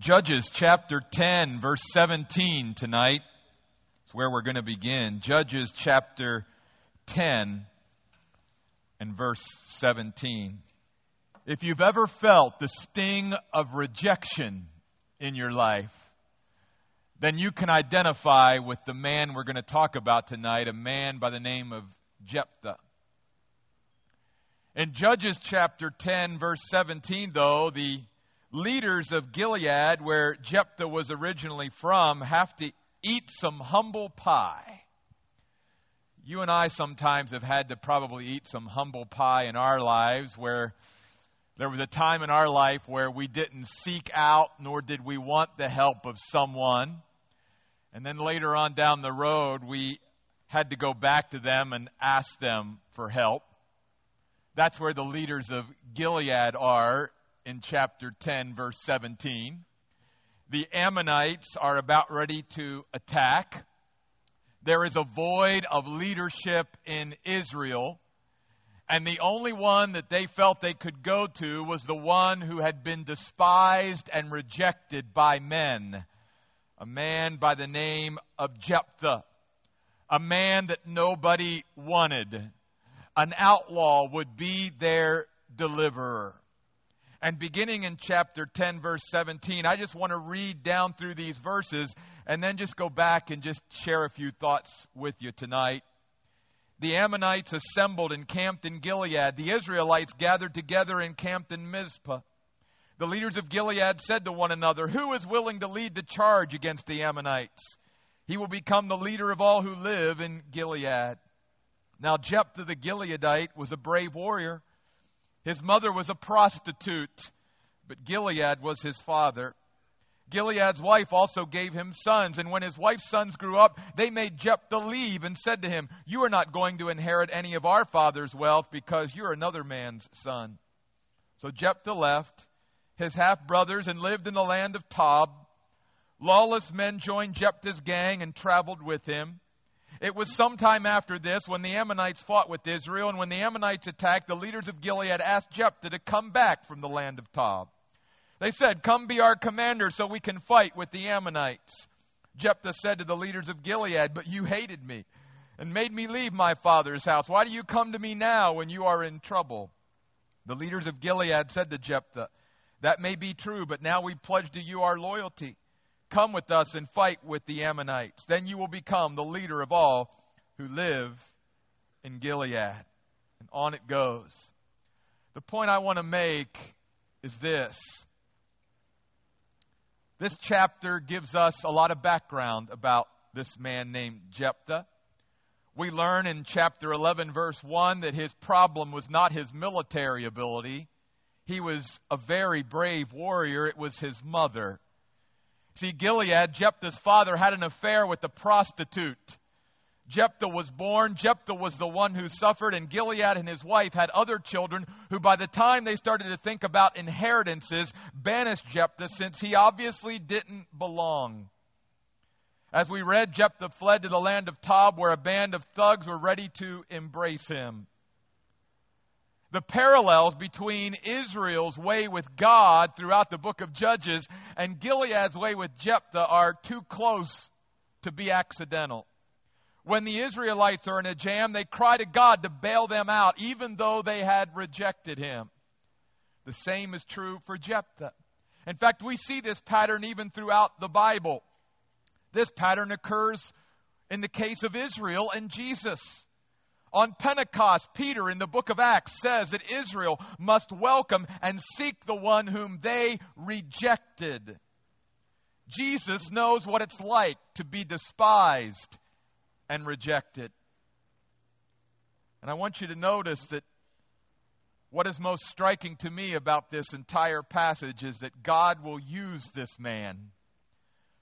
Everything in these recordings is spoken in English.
Judges chapter 10, verse 17 tonight. It's where we're going to begin. Judges chapter 10 and verse 17. If you've ever felt the sting of rejection in your life, then you can identify with the man we're going to talk about tonight, a man by the name of Jephthah. In Judges chapter 10, verse 17, though, the leaders of Gilead, where Jephthah was originally from, have to eat some humble pie. You and I sometimes have had to probably eat some humble pie in our lives where there was a time in our life where we didn't seek out nor did we want the help of someone. And then later on down the road, we had to go back to them and ask them for help. That's where the leaders of Gilead are in chapter 10, verse 17. The Ammonites are about ready to attack. There is a void of leadership in Israel. And the only one that they felt they could go to was the one who had been despised and rejected by men. A man by the name of Jephthah. A man that nobody wanted. An outlaw would be their deliverer. And beginning in chapter 10, verse 17, I just want to read down through these verses and then just go back and just share a few thoughts with you tonight. The Ammonites assembled and camped in Gilead. The Israelites gathered together and camped in Mizpah. The leaders of Gilead said to one another, Who is willing to lead the charge against the Ammonites? He will become the leader of all who live in Gilead. Now, Jephthah the Gileadite was a brave warrior. His mother was a prostitute, but Gilead was his father. Gilead's wife also gave him sons, and when his wife's sons grew up, they made Jephthah leave and said to him, You are not going to inherit any of our father's wealth because you're another man's son. So Jephthah left his half brothers and lived in the land of Tob. Lawless men joined Jephthah's gang and traveled with him. It was sometime after this when the Ammonites fought with Israel, and when the Ammonites attacked, the leaders of Gilead asked Jephthah to come back from the land of Tob. They said, Come be our commander so we can fight with the Ammonites. Jephthah said to the leaders of Gilead, But you hated me and made me leave my father's house. Why do you come to me now when you are in trouble? The leaders of Gilead said to Jephthah, That may be true, but now we pledge to you our loyalty. Come with us and fight with the Ammonites. Then you will become the leader of all who live in Gilead. And on it goes. The point I want to make is this. This chapter gives us a lot of background about this man named Jephthah. We learn in chapter 11, verse 1, that his problem was not his military ability. He was a very brave warrior. It was his mother. See, Gilead, Jephthah's father, had an affair with a prostitute. Jephthah was born. Jephthah was the one who suffered, and Gilead and his wife had other children who, by the time they started to think about inheritances, banished Jephthah since he obviously didn't belong. As we read, Jephthah fled to the land of Tob, where a band of thugs were ready to embrace him the parallels between Israel's way with God throughout the book of Judges and Gilead's way with Jephthah are too close to be accidental. When the Israelites are in a jam, they cry to God to bail them out, even though they had rejected him. The same is true for Jephthah. In fact, we see this pattern even throughout the Bible. This pattern occurs in the case of Israel and Jesus. On Pentecost, Peter in the book of Acts says that Israel must welcome and seek the one whom they rejected. Jesus knows what it's like to be despised and rejected. And I want you to notice that what is most striking to me about this entire passage is that God will use this man,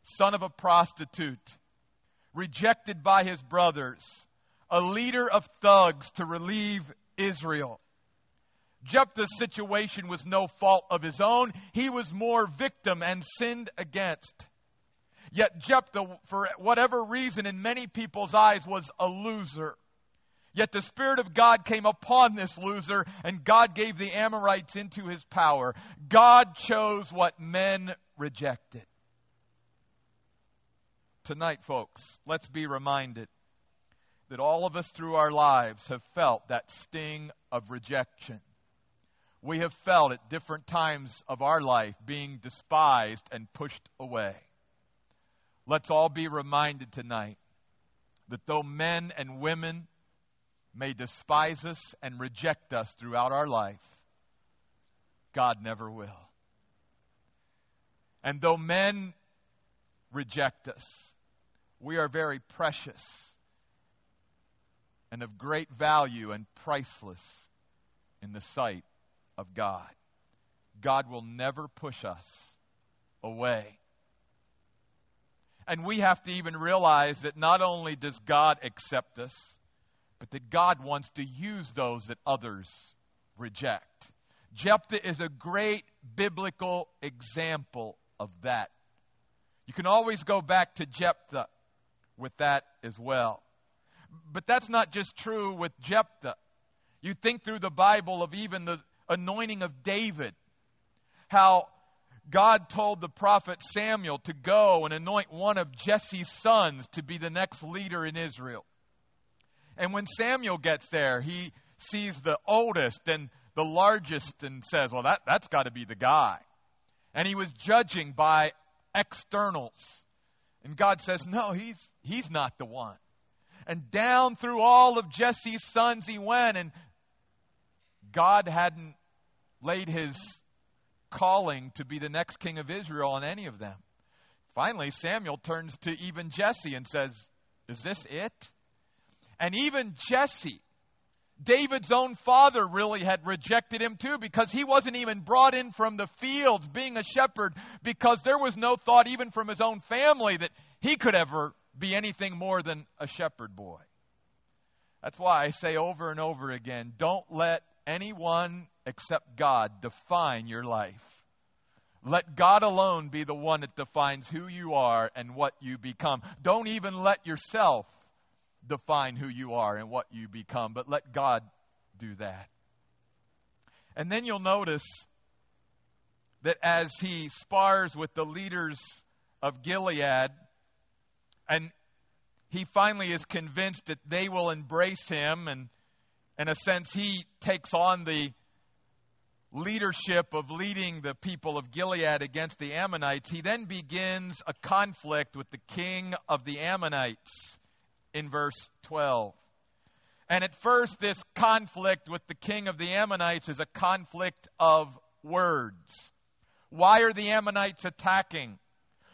son of a prostitute, rejected by his brothers a leader of thugs to relieve Israel. Jephthah's situation was no fault of his own. He was more victim and sinned against. Yet Jephthah, for whatever reason, in many people's eyes, was a loser. Yet the Spirit of God came upon this loser, and God gave the Amorites into his power. God chose what men rejected. Tonight, folks, let's be reminded that all of us through our lives have felt that sting of rejection. We have felt at different times of our life being despised and pushed away. Let's all be reminded tonight that though men and women may despise us and reject us throughout our life, God never will. And though men reject us, we are very precious and of great value and priceless in the sight of God. God will never push us away. And we have to even realize that not only does God accept us, but that God wants to use those that others reject. Jephthah is a great biblical example of that. You can always go back to Jephthah with that as well. But that's not just true with Jephthah. You think through the Bible of even the anointing of David, how God told the prophet Samuel to go and anoint one of Jesse's sons to be the next leader in Israel. And when Samuel gets there, he sees the oldest and the largest and says, Well, that, that's got to be the guy. And he was judging by externals. And God says, No, he's, he's not the one. And down through all of Jesse's sons he went, and God hadn't laid his calling to be the next king of Israel on any of them. Finally, Samuel turns to even Jesse and says, Is this it? And even Jesse, David's own father, really had rejected him too because he wasn't even brought in from the fields being a shepherd because there was no thought, even from his own family, that he could ever be anything more than a shepherd boy. That's why I say over and over again don't let anyone except God define your life. Let God alone be the one that defines who you are and what you become. Don't even let yourself define who you are and what you become, but let God do that. And then you'll notice that as he spars with the leaders of Gilead, and he finally is convinced that they will embrace him, and in a sense, he takes on the leadership of leading the people of Gilead against the Ammonites. He then begins a conflict with the king of the Ammonites in verse 12. And at first, this conflict with the king of the Ammonites is a conflict of words. Why are the Ammonites attacking?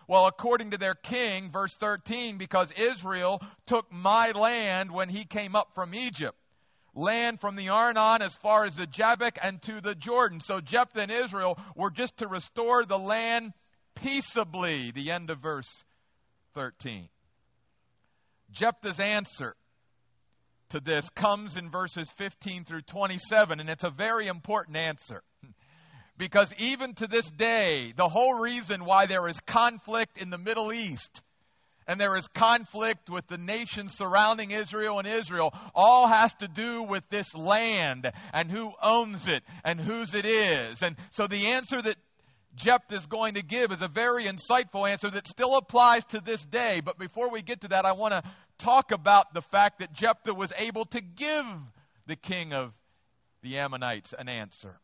Well, according to their king, verse 13, because Israel took my land when he came up from Egypt. Land from the Arnon as far as the Jabbok and to the Jordan. So Jephthah and Israel were just to restore the land peaceably. The end of verse 13. Jephthah's answer to this comes in verses 15 through 27, and it's a very important answer. Because even to this day, the whole reason why there is conflict in the Middle East and there is conflict with the nations surrounding Israel and Israel all has to do with this land and who owns it and whose it is. And so the answer that Jephthah is going to give is a very insightful answer that still applies to this day. But before we get to that, I want to talk about the fact that Jephthah was able to give the king of the Ammonites an answer.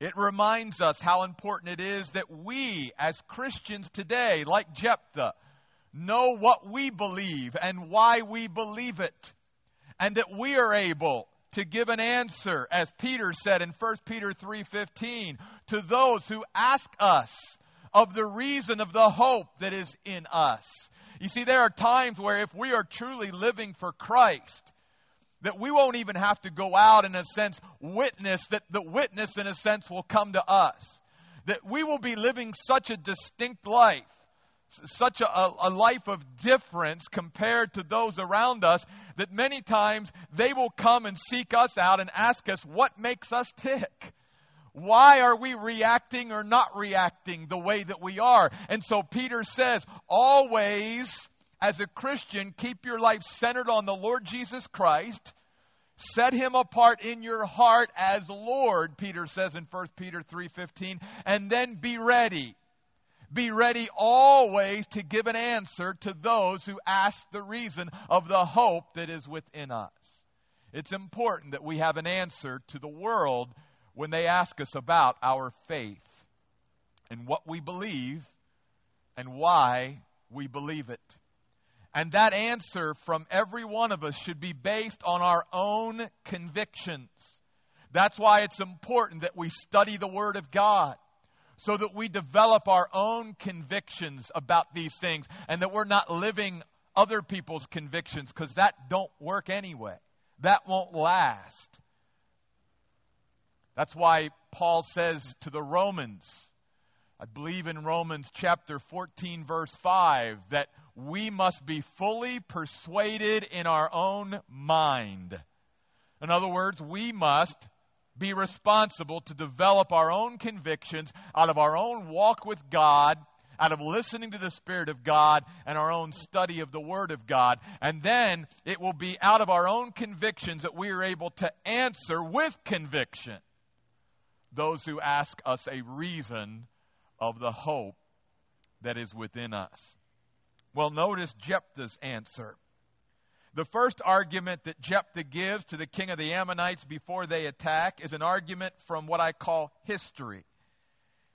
It reminds us how important it is that we, as Christians today, like Jephthah, know what we believe and why we believe it. And that we are able to give an answer, as Peter said in 1 Peter 3:15, to those who ask us of the reason of the hope that is in us. You see, there are times where if we are truly living for Christ, that we won't even have to go out in a sense witness that the witness in a sense will come to us. That we will be living such a distinct life such a, a, life of difference compared to those around us that many times they will come and seek us out and ask us what makes us tick. Why are we reacting or not reacting the way that we are? And so peter says always as a Christian, keep your life centered on the Lord Jesus Christ. Set him apart in your heart as Lord, Peter says in 1 Peter 3:15, and then be ready Be ready always to give an answer to those who ask the reason of the hope that is within us. It's important that we have an answer to the world when they ask us about our faith and what we believe and why we believe it. And that answer from every one of us should be based on our own convictions. That's why it's important that we study the Word of God so that we develop our own convictions about these things and that we're not living other people's convictions because that don't work anyway. That won't last. That's why Paul says to the Romans, I believe in Romans chapter 14, verse 5, that we must be fully persuaded in our own mind. In other words, we must be responsible to develop our own convictions out of our own walk with God, out of listening to the Spirit of God, and our own study of the Word of God. And then it will be out of our own convictions that we are able to answer with conviction those who ask us a reason of the hope that is within us. Well, notice Jephthah's answer. The first argument that Jephthah gives to the king of the Ammonites before they attack is an argument from what I call history.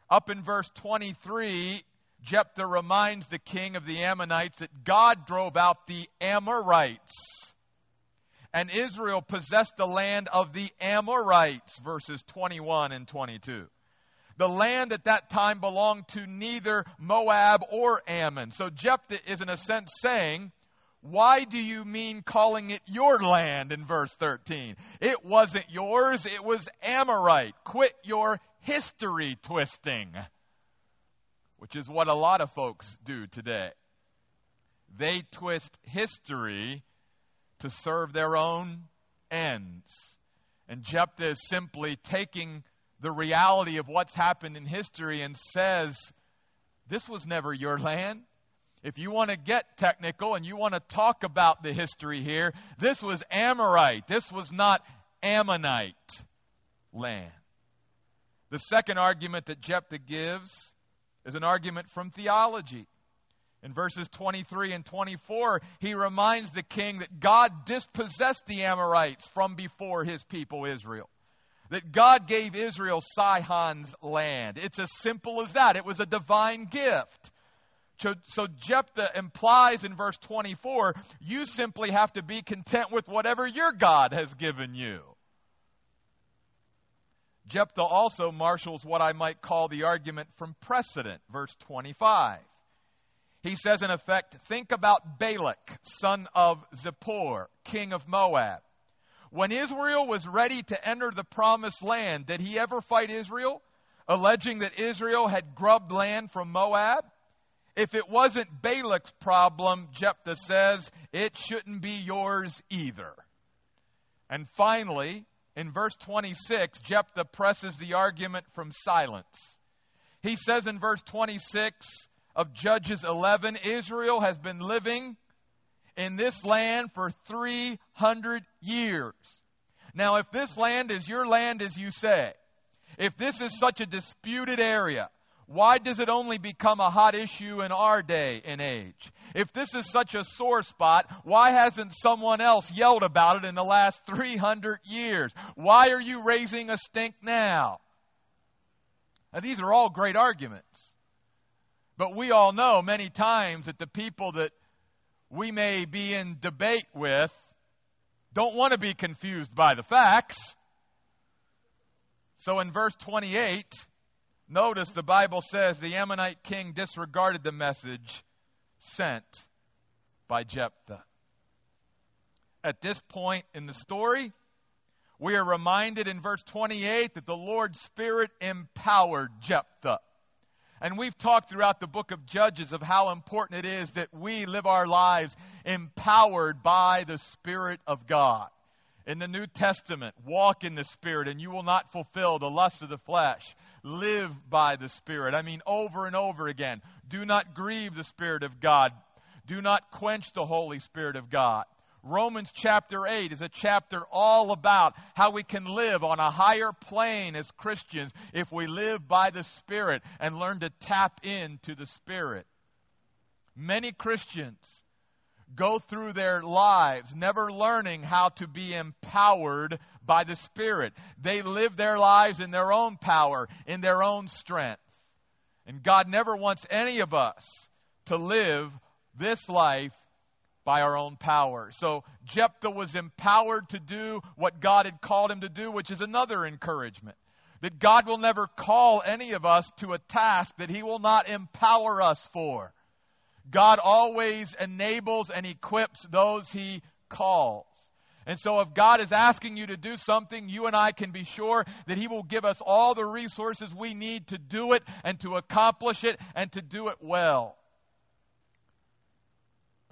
Up in verse 23, Jephthah reminds the king of the Ammonites that God drove out the Amorites. And Israel possessed the land of the Amorites, verses 21 and 22. The land at that time belonged to neither Moab or Ammon. So Jephthah is, in a sense, saying, why do you mean calling it your land in verse 13? It wasn't yours, it was Amorite. Quit your history twisting, which is what a lot of folks do today. They twist history to serve their own ends. And Jephthah is simply taking the reality of what's happened in history and says, This was never your land if you want to get technical and you want to talk about the history here, this was Amorite. This was not Ammonite land. The second argument that Jephthah gives is an argument from theology. In verses 23 and 24, he reminds the king that God dispossessed the Amorites from before his people Israel. That God gave Israel Sihon's land. It's as simple as that. It was a divine gift. So, Jephthah implies in verse 24, you simply have to be content with whatever your God has given you. Jephthah also marshals what I might call the argument from precedent, verse 25. He says, in effect, think about Balak, son of Zippor, king of Moab. When Israel was ready to enter the promised land, did he ever fight Israel, alleging that Israel had grubbed land from Moab? If it wasn't Balak's problem, Jephthah says, it shouldn't be yours either. And finally, in verse 26, Jephthah presses the argument from silence. He says in verse 26 of Judges 11 Israel has been living in this land for 300 years. Now, if this land is your land as you say, if this is such a disputed area, why does it only become a hot issue in our day and age? If this is such a sore spot, why hasn't someone else yelled about it in the last 300 years? Why are you raising a stink now? Now, these are all great arguments. But we all know many times that the people that we may be in debate with don't want to be confused by the facts. So in verse 28, Notice the Bible says the Ammonite king disregarded the message sent by Jephthah. At this point in the story, we are reminded in verse 28 that the Lord's Spirit empowered Jephthah. And we've talked throughout the book of Judges of how important it is that we live our lives empowered by the Spirit of God. In the New Testament, walk in the Spirit and you will not fulfill the lust of the flesh live by the Spirit. I mean, over and over again. Do not grieve the Spirit of God. Do not quench the Holy Spirit of God. Romans chapter 8 is a chapter all about how we can live on a higher plane as Christians if we live by the Spirit and learn to tap into the Spirit. Many Christians go through their lives never learning how to be empowered by the Spirit. They live their lives in their own power, in their own strength. And God never wants any of us to live this life by our own power. So Jephthah was empowered to do what God had called him to do, which is another encouragement. That God will never call any of us to a task that he will not empower us for. God always enables and equips those he calls. And so, if God is asking you to do something, you and I can be sure that He will give us all the resources we need to do it and to accomplish it and to do it well.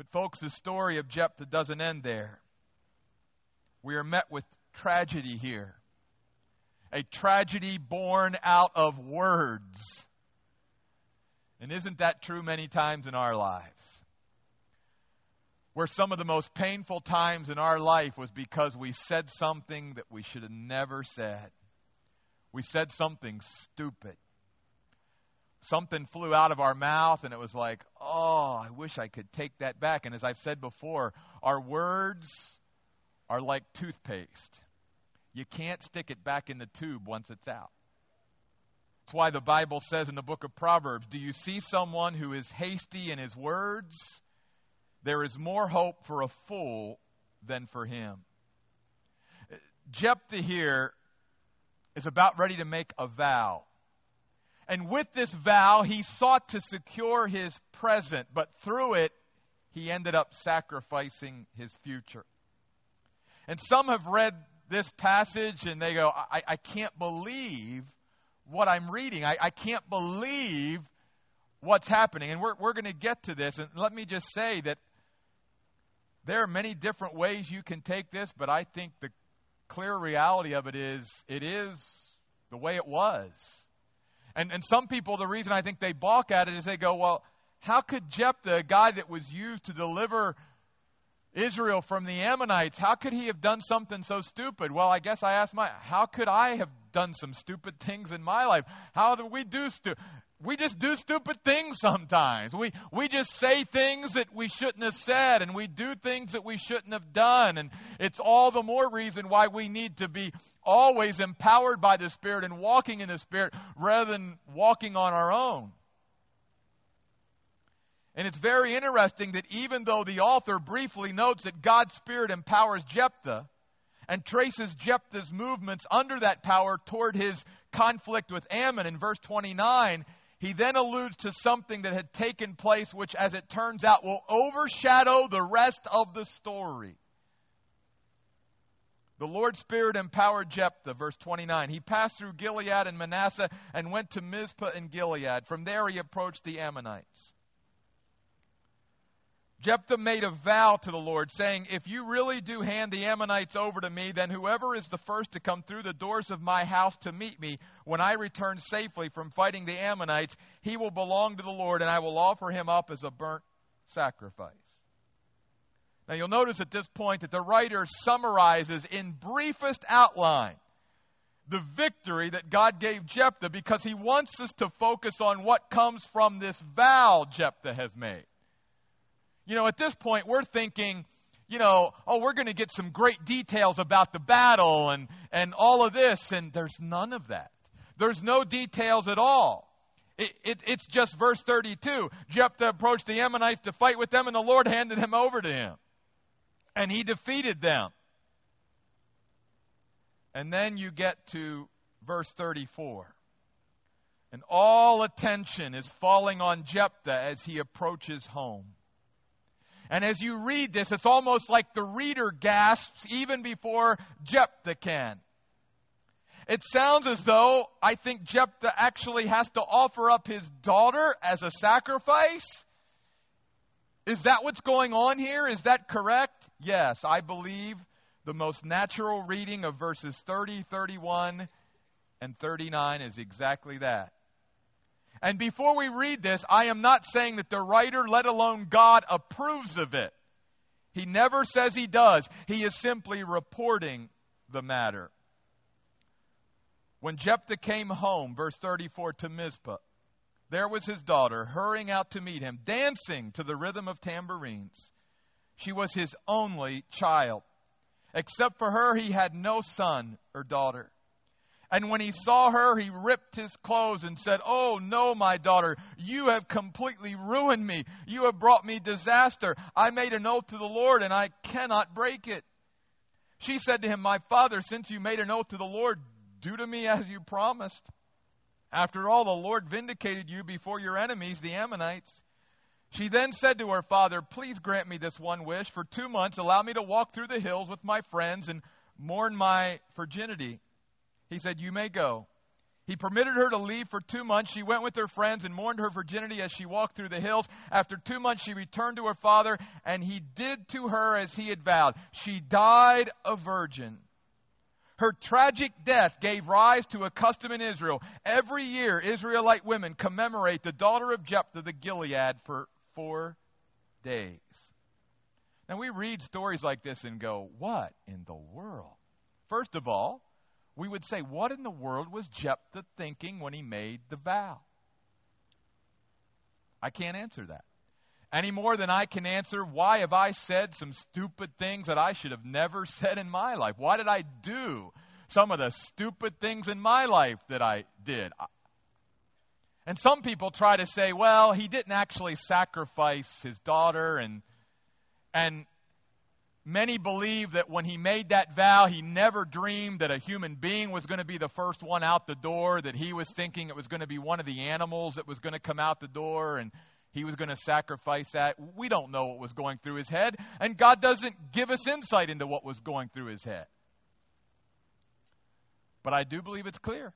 But, folks, the story of Jephthah doesn't end there. We are met with tragedy here. A tragedy born out of words. And isn't that true many times in our lives? Where some of the most painful times in our life was because we said something that we should have never said. We said something stupid. Something flew out of our mouth, and it was like, oh, I wish I could take that back. And as I've said before, our words are like toothpaste. You can't stick it back in the tube once it's out. That's why the Bible says in the book of Proverbs Do you see someone who is hasty in his words? There is more hope for a fool than for him. Jephthah here is about ready to make a vow. And with this vow, he sought to secure his present, but through it, he ended up sacrificing his future. And some have read this passage and they go, I, I can't believe what I'm reading. I, I can't believe what's happening. And we're, we're going to get to this. And let me just say that there are many different ways you can take this, but I think the clear reality of it is it is the way it was. And, and some people, the reason I think they balk at it is they go, well, how could Jephthah, a guy that was used to deliver Israel from the Ammonites, how could he have done something so stupid? Well, I guess I asked my, how could I have done some stupid things in my life? How do we do stu- we just do stupid things sometimes. We we just say things that we shouldn't have said and we do things that we shouldn't have done and it's all the more reason why we need to be always empowered by the Spirit and walking in the Spirit rather than walking on our own. And it's very interesting that even though the author briefly notes that God's Spirit empowers Jephthah and traces Jephthah's movements under that power toward his conflict with Ammon in verse 29, he then alludes to something that had taken place, which, as it turns out, will overshadow the rest of the story. The Lord's Spirit empowered Jephthah, verse 29. He passed through Gilead and Manasseh and went to Mizpah in Gilead. From there he approached the Ammonites. Jephthah made a vow to the Lord, saying, If you really do hand the Ammonites over to me, then whoever is the first to come through the doors of my house to meet me when I return safely from fighting the Ammonites, he will belong to the Lord, and I will offer him up as a burnt sacrifice. Now you'll notice at this point that the writer summarizes in briefest outline the victory that God gave Jephthah because he wants us to focus on what comes from this vow Jephthah has made. You know, at this point, we're thinking, you know, oh, we're going to get some great details about the battle and, and all of this, and there's none of that. There's no details at all. It, it, it's just verse 32. Jephthah approached the Ammonites to fight with them, and the Lord handed him over to him. And he defeated them. And then you get to verse 34. And all attention is falling on Jephthah as he approaches home. And as you read this, it's almost like the reader gasps even before Jephthah can. It sounds as though I think Jephthah actually has to offer up his daughter as a sacrifice. Is that what's going on here? Is that correct? Yes, I believe the most natural reading of verses 30, 31, and 39 is exactly that. And before we read this, I am not saying that the writer, let alone God, approves of it. He never says he does. He is simply reporting the matter. When Jephthah came home, verse 34, to Mizpah, there was his daughter hurrying out to meet him, dancing to the rhythm of tambourines. She was his only child. Except for her, he had no son or daughter. And when he saw her, he ripped his clothes and said, Oh, no, my daughter, you have completely ruined me. You have brought me disaster. I made an oath to the Lord, and I cannot break it. She said to him, My father, since you made an oath to the Lord, do to me as you promised. After all, the Lord vindicated you before your enemies, the Ammonites. She then said to her father, Please grant me this one wish. For two months, allow me to walk through the hills with my friends and mourn my virginity. He said, You may go. He permitted her to leave for two months. She went with her friends and mourned her virginity as she walked through the hills. After two months, she returned to her father, and he did to her as he had vowed. She died a virgin. Her tragic death gave rise to a custom in Israel. Every year, Israelite women commemorate the daughter of Jephthah the Gilead for four days. Now, we read stories like this and go, What in the world? First of all, we would say, What in the world was Jephthah thinking when he made the vow? I can't answer that. Any more than I can answer, why have I said some stupid things that I should have never said in my life? Why did I do some of the stupid things in my life that I did? And some people try to say, well, he didn't actually sacrifice his daughter and and Many believe that when he made that vow, he never dreamed that a human being was going to be the first one out the door, that he was thinking it was going to be one of the animals that was going to come out the door and he was going to sacrifice that. We don't know what was going through his head, and God doesn't give us insight into what was going through his head. But I do believe it's clear.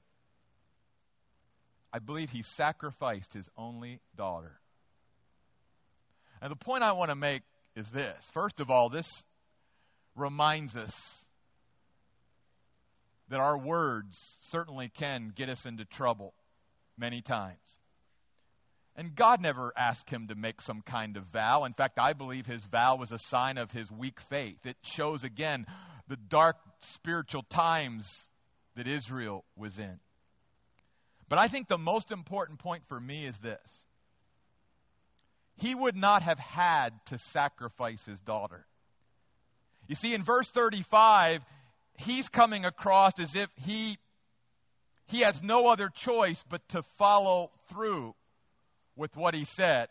I believe he sacrificed his only daughter. And the point I want to make is this. First of all, this reminds us that our words certainly can get us into trouble many times. And God never asked him to make some kind of vow. In fact, I believe his vow was a sign of his weak faith. It shows again the dark spiritual times that Israel was in. But I think the most important point for me is this he would not have had to sacrifice his daughter. You see, in verse 35, he's coming across as if he, he has no other choice but to follow through with what he said.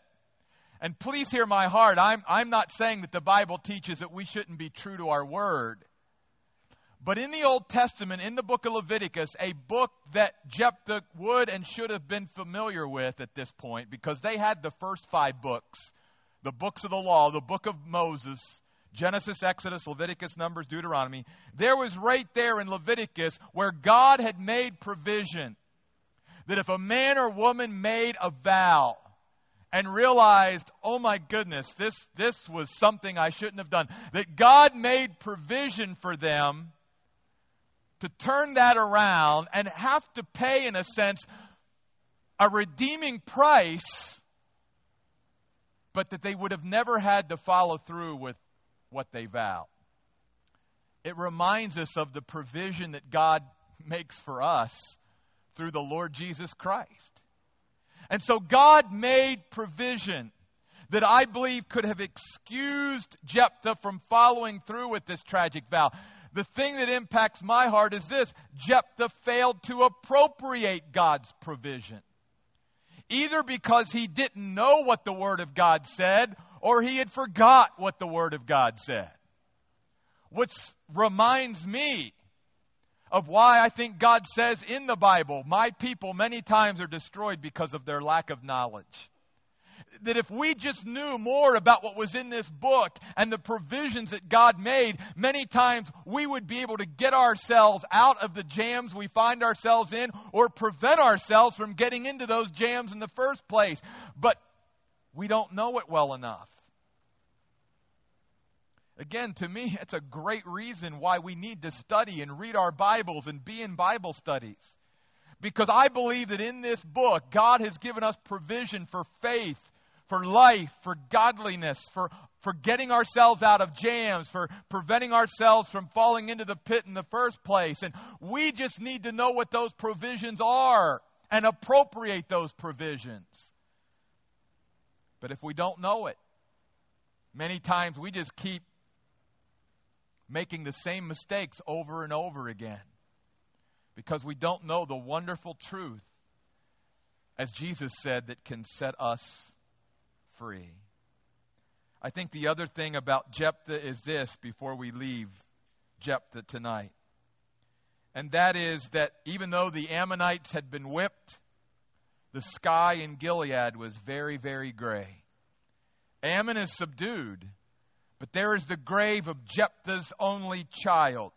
And please hear my heart. I'm, I'm not saying that the Bible teaches that we shouldn't be true to our word. But in the Old Testament, in the book of Leviticus, a book that Jephthah would and should have been familiar with at this point, because they had the first five books the books of the law, the book of Moses, Genesis, Exodus, Leviticus, Numbers, Deuteronomy. There was right there in Leviticus where God had made provision that if a man or woman made a vow and realized, oh my goodness, this, this was something I shouldn't have done, that God made provision for them to turn that around and have to pay, in a sense, a redeeming price, but that they would have never had to follow through with what they vow. It reminds us of the provision that God makes for us through the Lord Jesus Christ. And so God made provision that I believe could have excused Jephthah from following through with this tragic vow. The thing that impacts my heart is this Jephthah failed to appropriate God's provision. Either because he didn't know what the Word of God said, or he had forgot what the Word of God said. Which reminds me of why I think God says in the Bible, My people many times are destroyed because of their lack of knowledge that if we just knew more about what was in this book and the provisions that God made, many times we would be able to get ourselves out of the jams we find ourselves in or prevent ourselves from getting into those jams in the first place. But we don't know it well enough. Again, to me, it's a great reason why we need to study and read our Bibles and be in Bible studies. Because I believe that in this book, God has given us provision for faith for life, for godliness, for, for getting ourselves out of jams, for preventing ourselves from falling into the pit in the first place. And we just need to know what those provisions are and appropriate those provisions. But if we don't know it, many times we just keep making the same mistakes over and over again because we don't know the wonderful truth, as Jesus said, that can set us free. I think the other thing about Jephthah is this before we leave Jephthah tonight. And that is that even though the Ammonites had been whipped, the sky in Gilead was very, very gray. Ammon is subdued, but there is the grave of Jephthah's only child.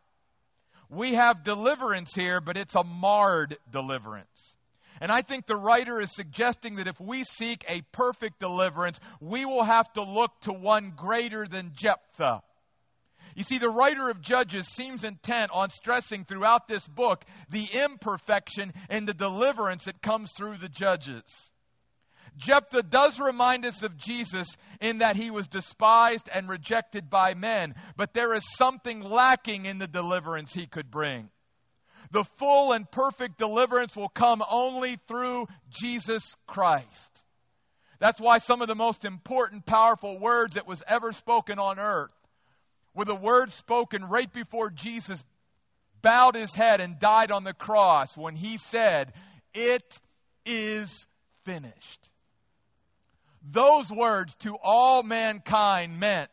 We have deliverance here, but it's a marred deliverance. And I think the writer is suggesting that if we seek a perfect deliverance, we will have to look to one greater than Jephthah. You see, the writer of Judges seems intent on stressing throughout this book the imperfection and the deliverance that comes through the judges. Jephthah does remind us of Jesus in that he was despised and rejected by men, but there is something lacking in the deliverance he could bring. The full and perfect deliverance will come only through Jesus Christ. That's why some of the most important, powerful words that was ever spoken on earth were a word spoken right before Jesus bowed his head and died on the cross when he said, It is finished. Those words to all mankind meant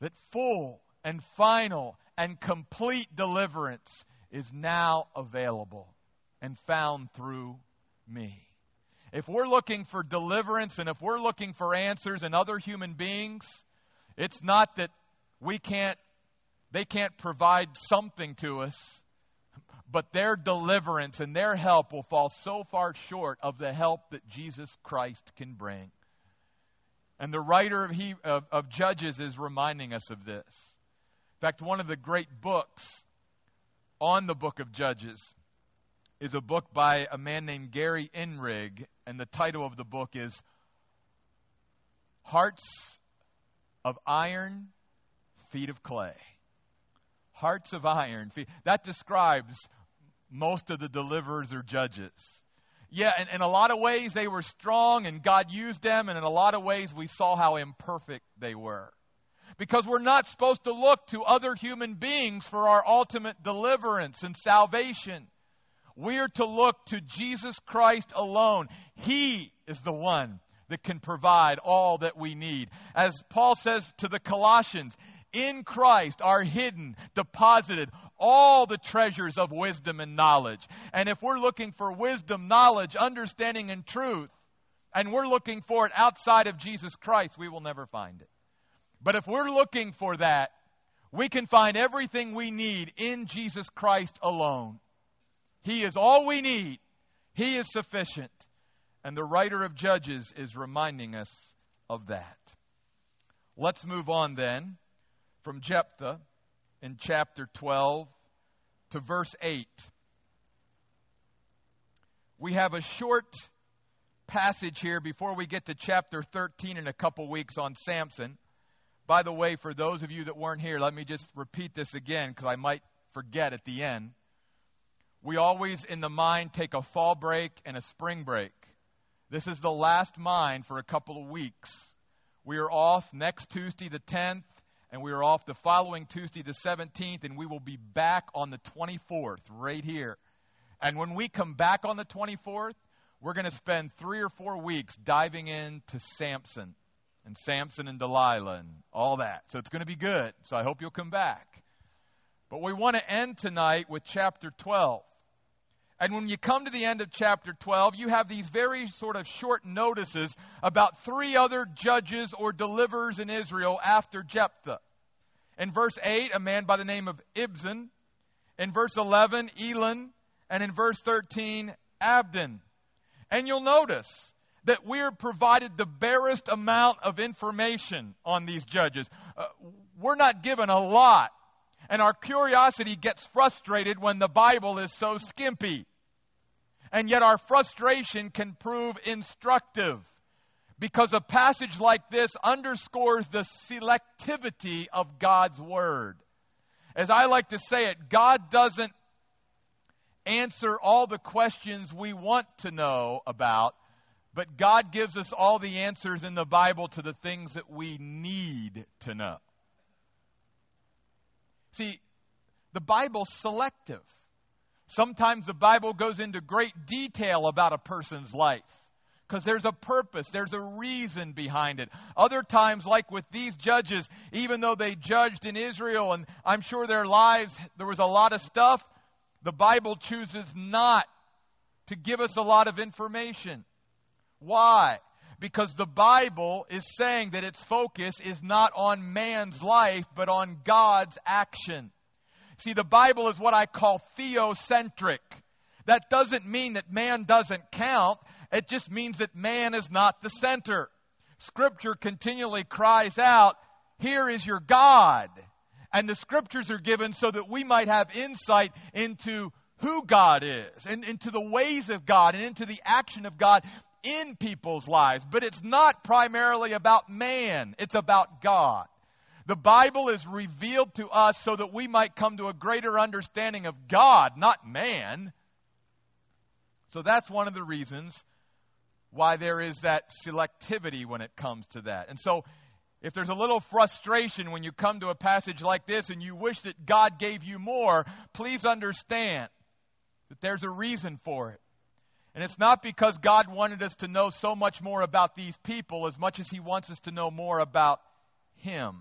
that full and final and complete deliverance is now available and found through me. If we're looking for deliverance and if we're looking for answers in other human beings, it's not that we can't, they can't provide something to us, but their deliverance and their help will fall so far short of the help that Jesus Christ can bring. And the writer of, he, of, of Judges is reminding us of this. In fact, one of the great books on the book of Judges is a book by a man named Gary Inrig, and the title of the book is Hearts of Iron, Feet of Clay. Hearts of Iron. Feet. That describes most of the deliverers or judges. Yeah, and in a lot of ways they were strong and God used them, and in a lot of ways we saw how imperfect they were because we're not supposed to look to other human beings for our ultimate deliverance and salvation. We're to look to Jesus Christ alone. He is the one that can provide all that we need. As Paul says to the Colossians, in Christ are hidden, deposited all the treasures of wisdom and knowledge. And if we're looking for wisdom, knowledge, understanding, and truth, and we're looking for it outside of Jesus Christ, we will never find it. But if we're looking for that, we can find everything we need in Jesus Christ alone. He is all we need, He is sufficient. And the writer of Judges is reminding us of that. Let's move on then from Jephthah in chapter 12 to verse 8. We have a short passage here before we get to chapter 13 in a couple weeks on Samson. By the way, for those of you that weren't here, let me just repeat this again because I might forget at the end. We always, in the mind, take a fall break and a spring break. This is the last mind for a couple of weeks. We are off next Tuesday, the 10th, and we are off the following Tuesday, the 17th, and we will be back on the 24th, right here. And when we come back on the 24th, we're going to spend three or four weeks diving into Samson and Samson and Delilah and all that. So it's going to be good. So I hope you'll come back. But we want to end tonight with chapter 12. And when you come to the end of chapter 12, you have these very sort of short notices about three other judges or deliverers in Israel after Jephthah. In verse 8, a man by the name of Ibzan. In verse 11, Elon. And in verse 13, Abdon. And you'll notice that we're provided the barest amount of information on these judges. Uh, we're not given a lot. And our curiosity gets frustrated when the Bible is so skimpy. And yet our frustration can prove instructive because a passage like this underscores the selectivity of God's Word. As I like to say it, God doesn't answer all the questions we want to know about, but God gives us all the answers in the Bible to the things that we need to know. See, the Bible's selective. Sometimes the Bible goes into great detail about a person's life because there's a purpose, there's a reason behind it. Other times, like with these judges, even though they judged in Israel and I'm sure their lives, there was a lot of stuff, the Bible chooses not to give us a lot of information. Why? Because the Bible is saying that its focus is not on man's life, but on God's action. See, the Bible is what I call theocentric. That doesn't mean that man doesn't count. It just means that man is not the center. Scripture continually cries out, Here is your God. And the scriptures are given so that we might have insight into who God is and into the ways of God and into the action of God in people's lives. But it's not primarily about man, it's about God. The Bible is revealed to us so that we might come to a greater understanding of God, not man. So that's one of the reasons why there is that selectivity when it comes to that. And so, if there's a little frustration when you come to a passage like this and you wish that God gave you more, please understand that there's a reason for it. And it's not because God wanted us to know so much more about these people as much as He wants us to know more about Him.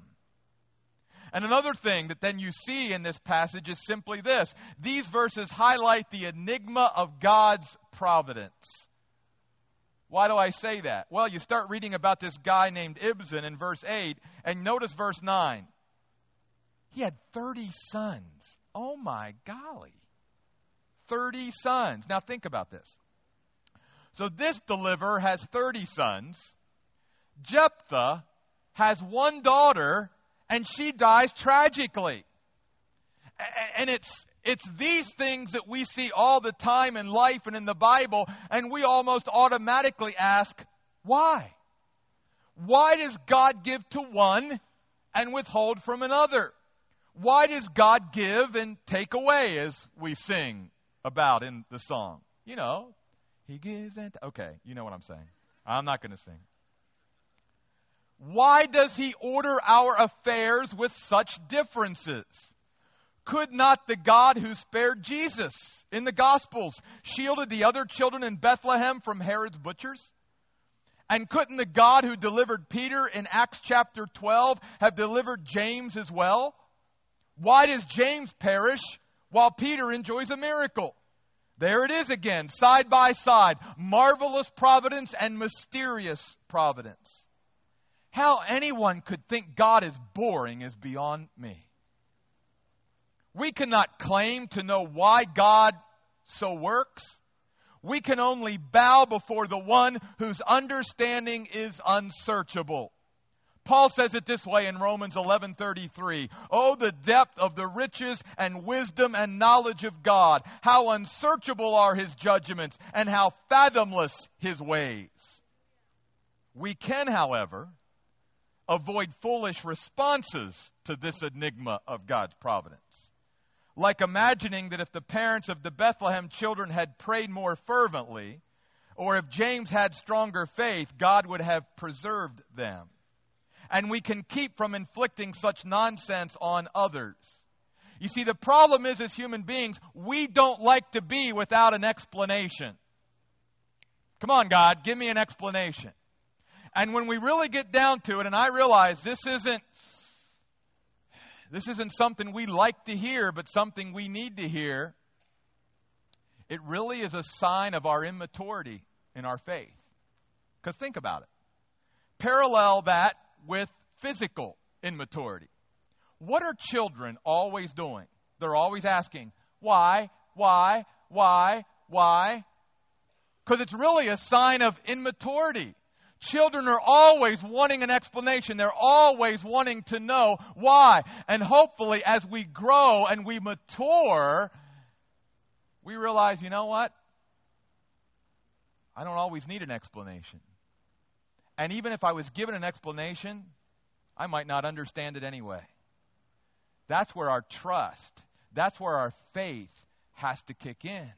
And another thing that then you see in this passage is simply this these verses highlight the enigma of God's providence. Why do I say that? Well, you start reading about this guy named Ibzan in verse 8, and notice verse 9. He had 30 sons. Oh my golly. 30 sons. Now think about this. So this deliverer has 30 sons. Jephthah has one daughter, and she dies tragically. And it's it's these things that we see all the time in life and in the Bible, and we almost automatically ask, why? Why does God give to one and withhold from another? Why does God give and take away, as we sing about in the song? You know, He gives and. Okay, you know what I'm saying. I'm not going to sing. Why does He order our affairs with such differences? Could not the God who spared Jesus in the Gospels shielded the other children in Bethlehem from Herod's butchers? And couldn't the God who delivered Peter in Acts chapter 12 have delivered James as well? Why does James perish while Peter enjoys a miracle? There it is again, side by side. Marvelous providence and mysterious providence. How anyone could think God is boring is beyond me. We cannot claim to know why God so works. We can only bow before the one whose understanding is unsearchable. Paul says it this way in Romans 11:33, "Oh the depth of the riches and wisdom and knowledge of God, how unsearchable are his judgments and how fathomless his ways." We can, however, avoid foolish responses to this enigma of God's providence like imagining that if the parents of the Bethlehem children had prayed more fervently, or if James had stronger faith, God would have preserved them. And we can keep from inflicting such nonsense on others. You see, the problem is, as human beings, we don't like to be without an explanation. Come on, God, give me an explanation. And when we really get down to it, and I realize this isn't this isn't something we like to hear, but something we need to hear. It really is a sign of our immaturity in our faith. Because think about it. Parallel that with physical immaturity. What are children always doing? They're always asking, why, why, why, why? Because it's really a sign of immaturity. Children are always wanting an explanation. They're always wanting to know why. And hopefully, as we grow and we mature, we realize, you know what? I don't always need an explanation. And even if I was given an explanation, I might not understand it anyway. That's where our trust, that's where our faith has to kick in.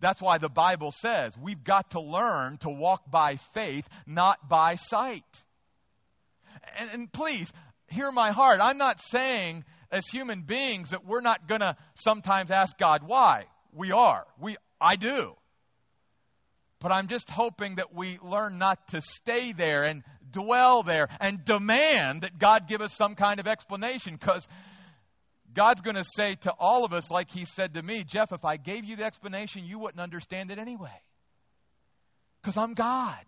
That's why the Bible says we've got to learn to walk by faith, not by sight. And, and please, hear my heart. I'm not saying as human beings that we're not going to sometimes ask God why. We are. We, I do. But I'm just hoping that we learn not to stay there and dwell there and demand that God give us some kind of explanation because God's going to say to all of us, like He said to me, Jeff, if I gave you the explanation, you wouldn't understand it anyway. Because I'm God.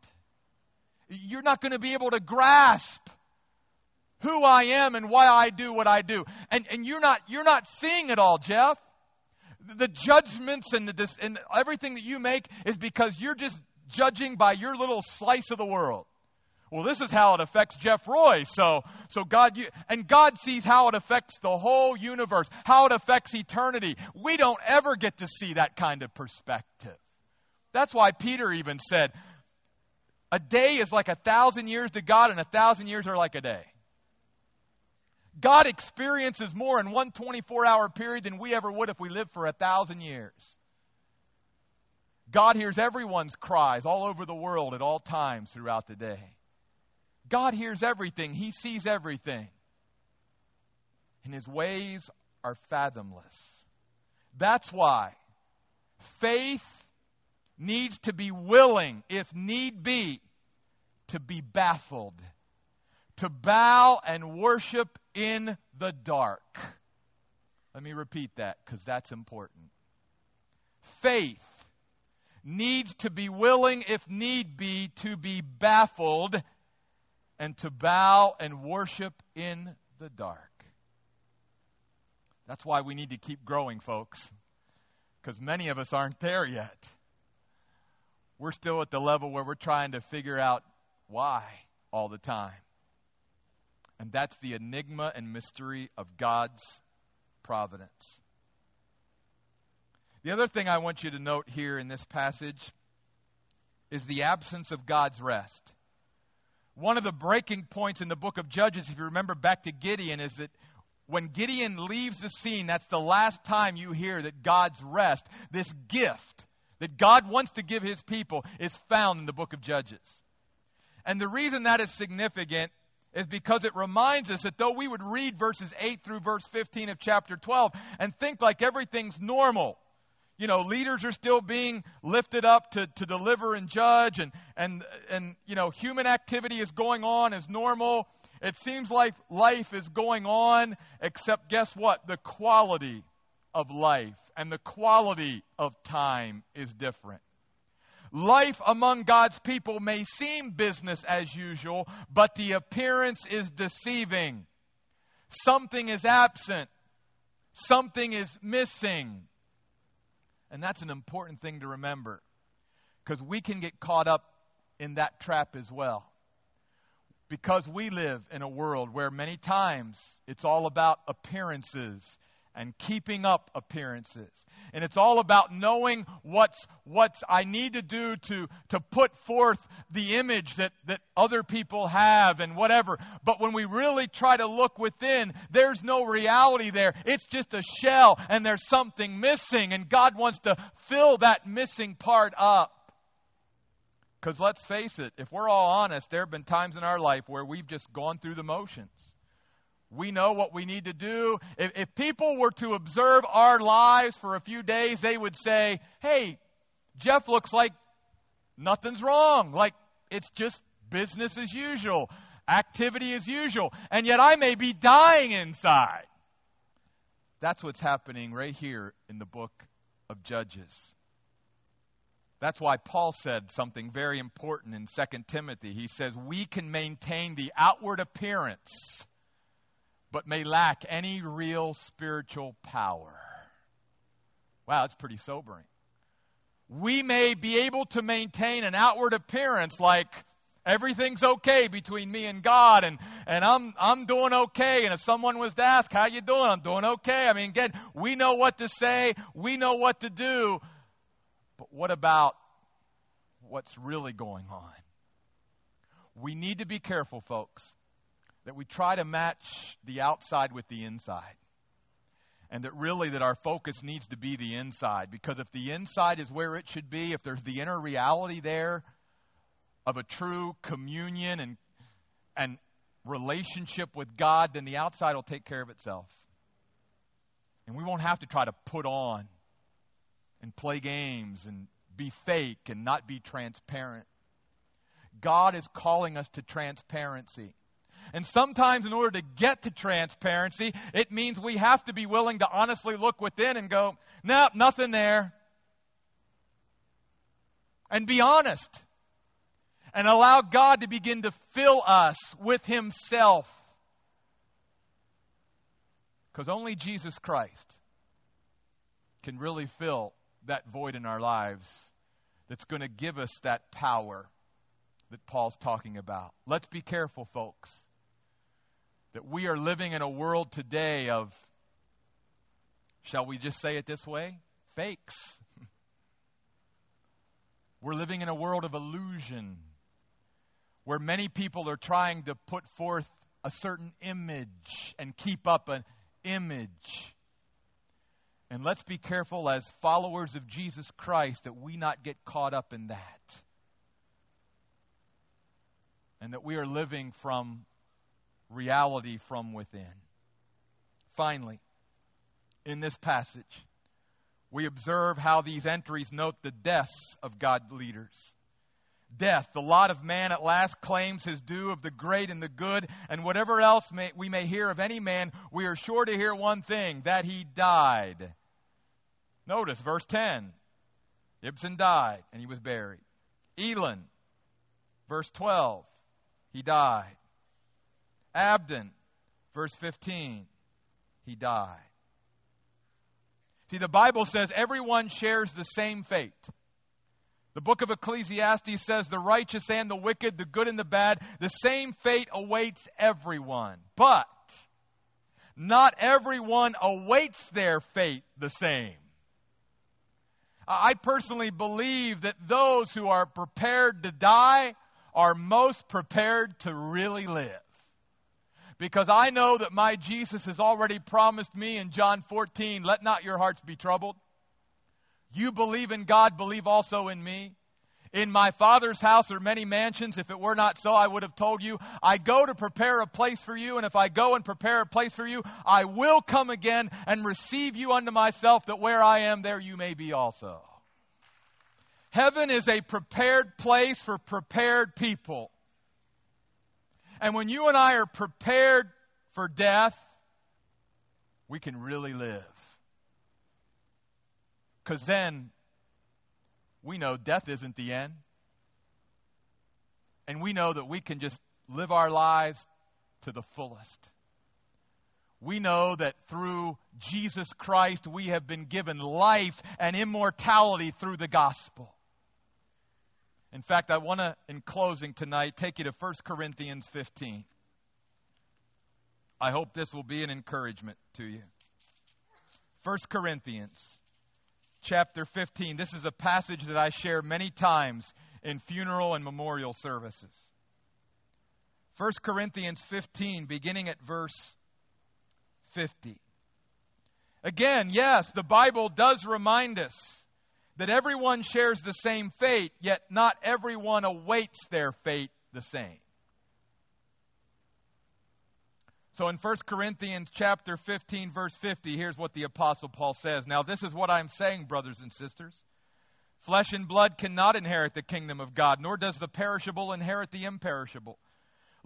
You're not going to be able to grasp who I am and why I do what I do. And, and you're, not, you're not seeing it all, Jeff. The judgments and, the, and everything that you make is because you're just judging by your little slice of the world. Well, this is how it affects Jeff Roy. So, so God, you, and God sees how it affects the whole universe, how it affects eternity. We don't ever get to see that kind of perspective. That's why Peter even said, a day is like a thousand years to God, and a thousand years are like a day. God experiences more in one 24 hour period than we ever would if we lived for a thousand years. God hears everyone's cries all over the world at all times throughout the day. God hears everything, He sees everything. And His ways are fathomless. That's why faith needs to be willing, if need be, to be baffled to bow and worship in the dark. Let me repeat that because that's important. Faith needs to be willing, if need be, to be baffled and to bow and worship in the dark. That's why we need to keep growing, folks, because many of us aren't there yet. We're still at the level where we're trying to figure out why all the time. And that's the enigma and mystery of God's providence. The other thing I want you to note here in this passage is the absence of God's rest. One of the breaking points in the book of Judges, if you remember back to Gideon, is that when Gideon leaves the scene, that's the last time you hear that God's rest, this gift that God wants to give his people, is found in the book of Judges. And the reason that is significant is because it reminds us that though we would read verses 8 through verse 15 of chapter 12 and think like everything's normal, you know, leaders are still being lifted up to, to deliver and judge, and, and, and, you know, human activity is going on as normal. It seems like life is going on, except guess what? The quality of life and the quality of time is different. Life among God's people may seem business as usual, but the appearance is deceiving. Something is absent. Something is missing. And that's an important thing to remember because we can get caught up in that trap as well. Because we live in a world where many times it's all about appearances and keeping up appearances. And it's all about knowing what's, what's I need to do to, to put forth the image that, that other people have and whatever. But when we really try to look within, there's no reality there. It's just a shell and there's something missing. And God wants to fill that missing part up. Because let's face it, if we're all honest, there have been times in our life where we've just gone through the motions. We know what we need to do. If, if, people were to observe our lives for a few days, they would say, hey, Jeff looks like nothing's wrong. Like it's just business as usual, activity as usual. And yet I may be dying inside. That's what's happening right here in the book of Judges. That's why Paul said something very important in 2 Timothy. He says, We can maintain the outward appearance but may lack any real spiritual power. Wow, that's pretty sobering. We may be able to maintain an outward appearance like everything's okay between me and God and, and I'm, I'm doing okay. And if someone was to ask, how you doing? I'm doing okay. I mean, again, we know what to say. We know what to do. But what about what's really going on? we need to be careful, folks, that we try to match the outside with the inside. And that really that our focus needs to be the inside. Because if the inside is where it should be, if there's the inner reality there of a true communion and, and relationship with God, then the outside will take care of itself. And we won't have to try to put on and play games and be fake and not be transparent. God is calling us to transparency. And sometimes, in order to get to transparency, it means we have to be willing to honestly look within and go, nope, nothing there. And be honest. And allow God to begin to fill us with Himself. Because only Jesus Christ can really fill that void in our lives that's going to give us that power that Paul's talking about. Let's be careful, folks, that we are living in a world today of, shall we just say it this way? Fakes. We're living in a world of illusion where many people are trying to put forth a certain image and keep up an image. And let's be careful as followers of Jesus Christ that we not get caught up in that and that we are living from reality from within. Finally, in this passage, we observe how these entries note the deaths of God leaders. Death, the lot of man at last claims his due of the great and the good, and whatever else may, we may hear of any man, we are sure to hear one thing that he died. Notice verse 10 Ibzan died, and he was buried. Elon, verse 12, he died. Abdon, verse 15, he died. See, the Bible says everyone shares the same fate. The book of Ecclesiastes says the righteous and the wicked, the good and the bad, the same fate awaits everyone. But not everyone awaits their fate the same. I personally believe that those who are prepared to die are most prepared to really live. Because I know that my Jesus has already promised me in John 14, let not your hearts be troubled. You believe in God, believe also in me. In my Father's house are many mansions. If it were not so, I would have told you. I go to prepare a place for you, and if I go and prepare a place for you, I will come again and receive you unto myself, that where I am, there you may be also. Heaven is a prepared place for prepared people. And when you and I are prepared for death, we can really live. Because then we know death isn't the end. And we know that we can just live our lives to the fullest. We know that through Jesus Christ we have been given life and immortality through the gospel. In fact, I want to, in closing tonight, take you to 1 Corinthians 15. I hope this will be an encouragement to you. 1 Corinthians chapter 15. This is a passage that I share many times in funeral and memorial services. 1 Corinthians 15, beginning at verse 50. Again, yes, the Bible does remind us that everyone shares the same fate, yet not everyone awaits their fate the same. So in 1 Corinthians chapter 15 verse 50, here's what the apostle Paul says. Now this is what I'm saying, brothers and sisters. Flesh and blood cannot inherit the kingdom of God, nor does the perishable inherit the imperishable.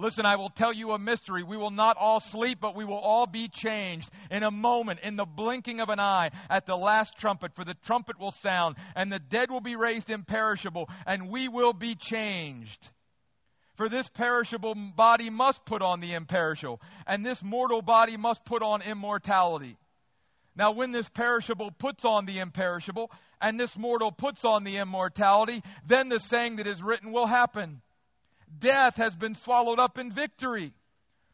Listen, I will tell you a mystery. We will not all sleep, but we will all be changed in a moment, in the blinking of an eye, at the last trumpet. For the trumpet will sound, and the dead will be raised imperishable, and we will be changed. For this perishable body must put on the imperishable, and this mortal body must put on immortality. Now, when this perishable puts on the imperishable, and this mortal puts on the immortality, then the saying that is written will happen death has been swallowed up in victory.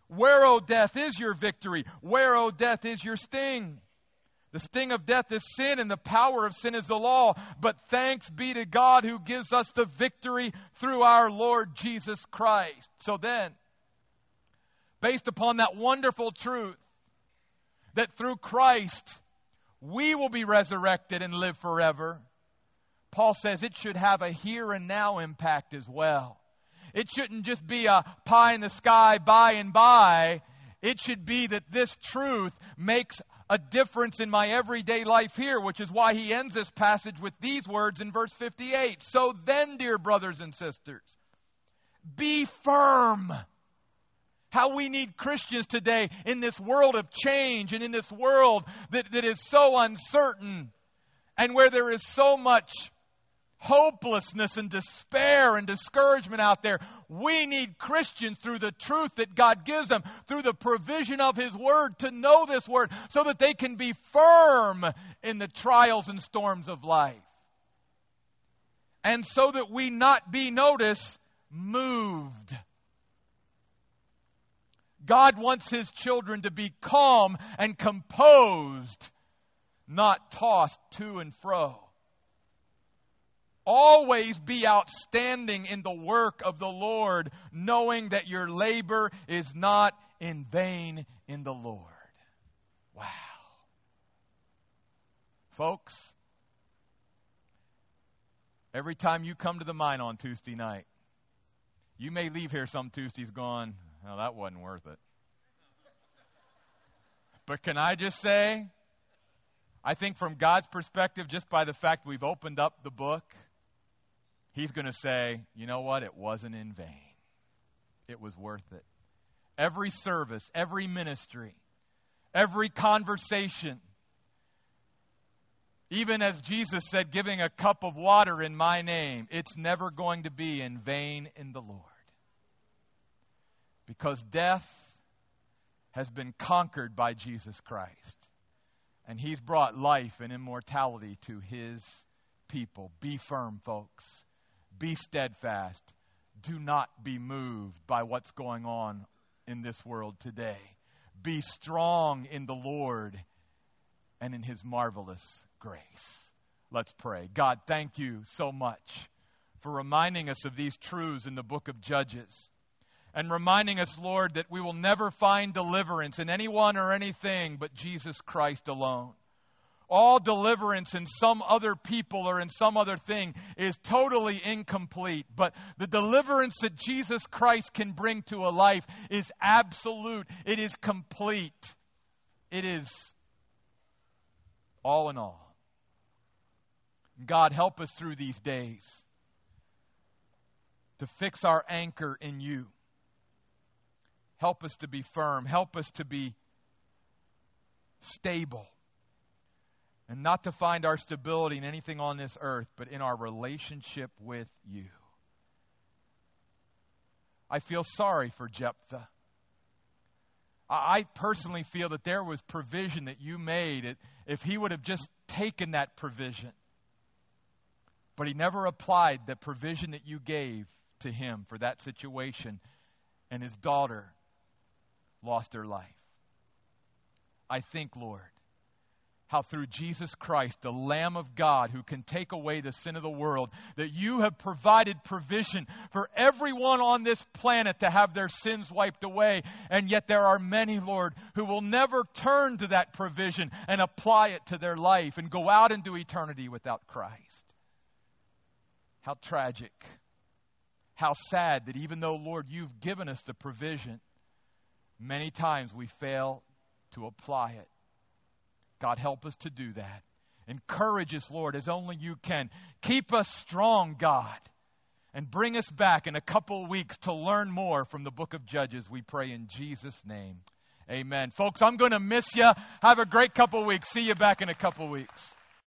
Where, O death, is your victory? Where, O death, is your sting? The sting of death is sin, and the power of sin is the law. But thanks be to God who gives us the victory through our Lord Jesus Christ. So then, based upon that wonderful truth that through Christ we will be resurrected and live forever, Paul says it should have a here and now impact as well. It shouldn't just be a pie in the sky by and by. It should be that this truth makes a difference in my everyday life here, which is why he ends this passage with these words in verse 58. So then, dear brothers and sisters, be firm. How we need Christians today in this world of change and in this world that, that is so uncertain and where there is so much hopelessness and despair and discouragement out there. We need Christians through the truth that God gives them, through the provision of His Word, to know this Word so that they can be firm in the trials and storms of life. And so that we not be, notice, moved. God wants His children to be calm and composed, not tossed to and fro. Always be outstanding in the work of the Lord, knowing that your labor is not in vain in the Lord. Wow. Folks, every time you come to the mine on Tuesday night, you may leave here some Tuesdays gone, well, that wasn't worth it. But can I just say, I think from God's perspective, just by the fact we've opened up the book, He's going to say, you know what? It wasn't in vain. It was worth it. Every service, every ministry, every conversation, even as Jesus said, giving a cup of water in my name, it's never going to be in vain in the Lord. Because death has been conquered by Jesus Christ. And he's brought life and immortality to his people. Be firm, folks. Be steadfast. Do not be moved by what's going on in this world today. Be strong in the Lord and in his marvelous grace. Let's pray. God, thank you so much for reminding us of these truths in the book of Judges and reminding us, Lord, that we will never find deliverance in anyone or anything but Jesus Christ alone all deliverance in some other people or in some other thing is totally incomplete. But the deliverance that Jesus Christ can bring to a life is absolute, it is complete, it is all in all. God, help us through these days to fix our anchor in you. Help us to be firm. Help us to be stable and not to find our stability in anything on this earth, but in our relationship with you. I feel sorry for Jephthah. I personally feel that there was provision that you made if he would have just taken that provision. But he never applied the provision that you gave to him for that situation, and his daughter lost her life. I think, Lord, how through Jesus Christ, the Lamb of God who can take away the sin of the world, that you have provided provision for everyone on this planet to have their sins wiped away. And yet there are many, Lord, who will never turn to that provision and apply it to their life and go out into eternity without Christ. How tragic. How sad that even though, Lord, you've given us the provision, many times we fail to apply it. God, help us to do that. Encourage us, Lord, as only you can. Keep us strong, God. And bring us back in a couple weeks to learn more from the book of Judges. We pray in Jesus' name. Amen. Folks, I'm going to miss you. Have a great couple weeks. See you back in a couple weeks.